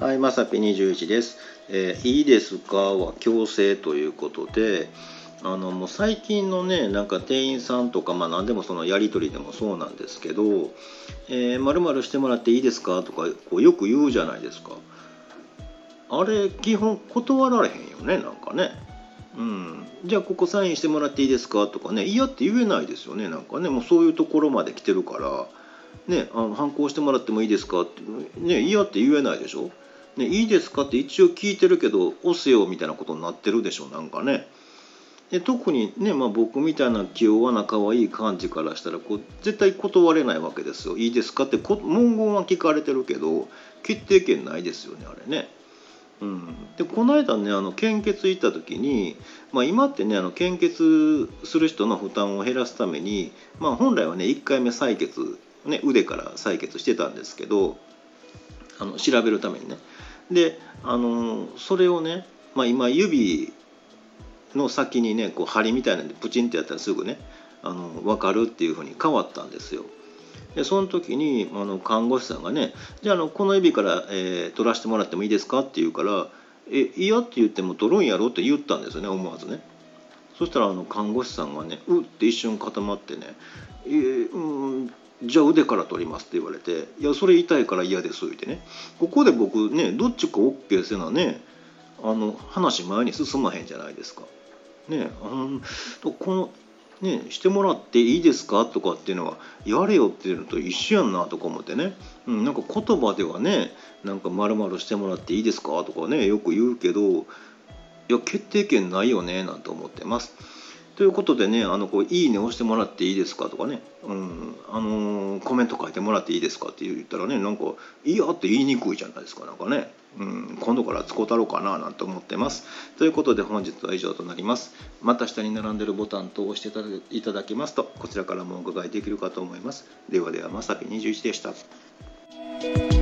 はい、まさぴ21です、えーいいですかは強制ということで、あのもう最近のね、なんか店員さんとか、まあ何でもそのやり取りでもそうなんですけど、えー、〇〇してもらっていいですかとかこうよく言うじゃないですか。あれ、基本断られへんよね、なんかね。うん、じゃあここサインしてもらっていいですかとかね嫌って言えないですよねなんかねもうそういうところまで来てるからねあの反抗してもらってもいいですかってね嫌って言えないでしょねいいですか？って一応聞いてるけど押せよみたいなことになってるでしょなんかね。で特にね、まあ、僕みたいな気弱な可愛い感じからしたらこう絶対断れないわけですよ。いいですか？って文言は聞かれてるけど決定権ないですよねあれね。うん、でこの間ねあの献血行った時に、まあ、今ってねあの献血する人の負担を減らすために、まあ、本来はね1回目採血、ね、腕から採血してたんですけどあの調べるためにね。であのそれをね、まあ、今指の先にねこう針みたいなんでプチンってやったらすぐねあの分かるっていうふうに変わったんですよ。でその時にあの看護師さんがね「じゃあのこの指から、えー取らせてもらってもいいですか?」って言うから「え嫌って言っても取るんやろ?」って言ったんですよね思わずね。そしたらあの看護師さんがね「うっ」って一瞬固まってね「えーうんじゃあ腕から取ります」って言われて「いやそれ痛いから嫌です」言ってねここで僕ねどっちか OK せなねあの話前に進まへんじゃないですか。ねあのこのね、してもらっていいですかとかっていうのはやれよっていうのと一緒やんなとか思ってね、うん、なんか言葉ではねなんか丸々してもらっていいですかとかねよく言うけどいや決定権ないよねなんて思ってます。ということでね、あのこういいね押してもらっていいですかとかね、うん、あのーコメント書いてもらっていいですかって言ったらね、なんかいいやって言いにくいじゃないですか、なんかね、うん、今度から使うたろうかななんて思ってます。ということで本日は以上となります。また下に並んでるボタンと押していただいただけますと、こちらからもお伺いできるかと思います。ではでは、まさぴ21でした。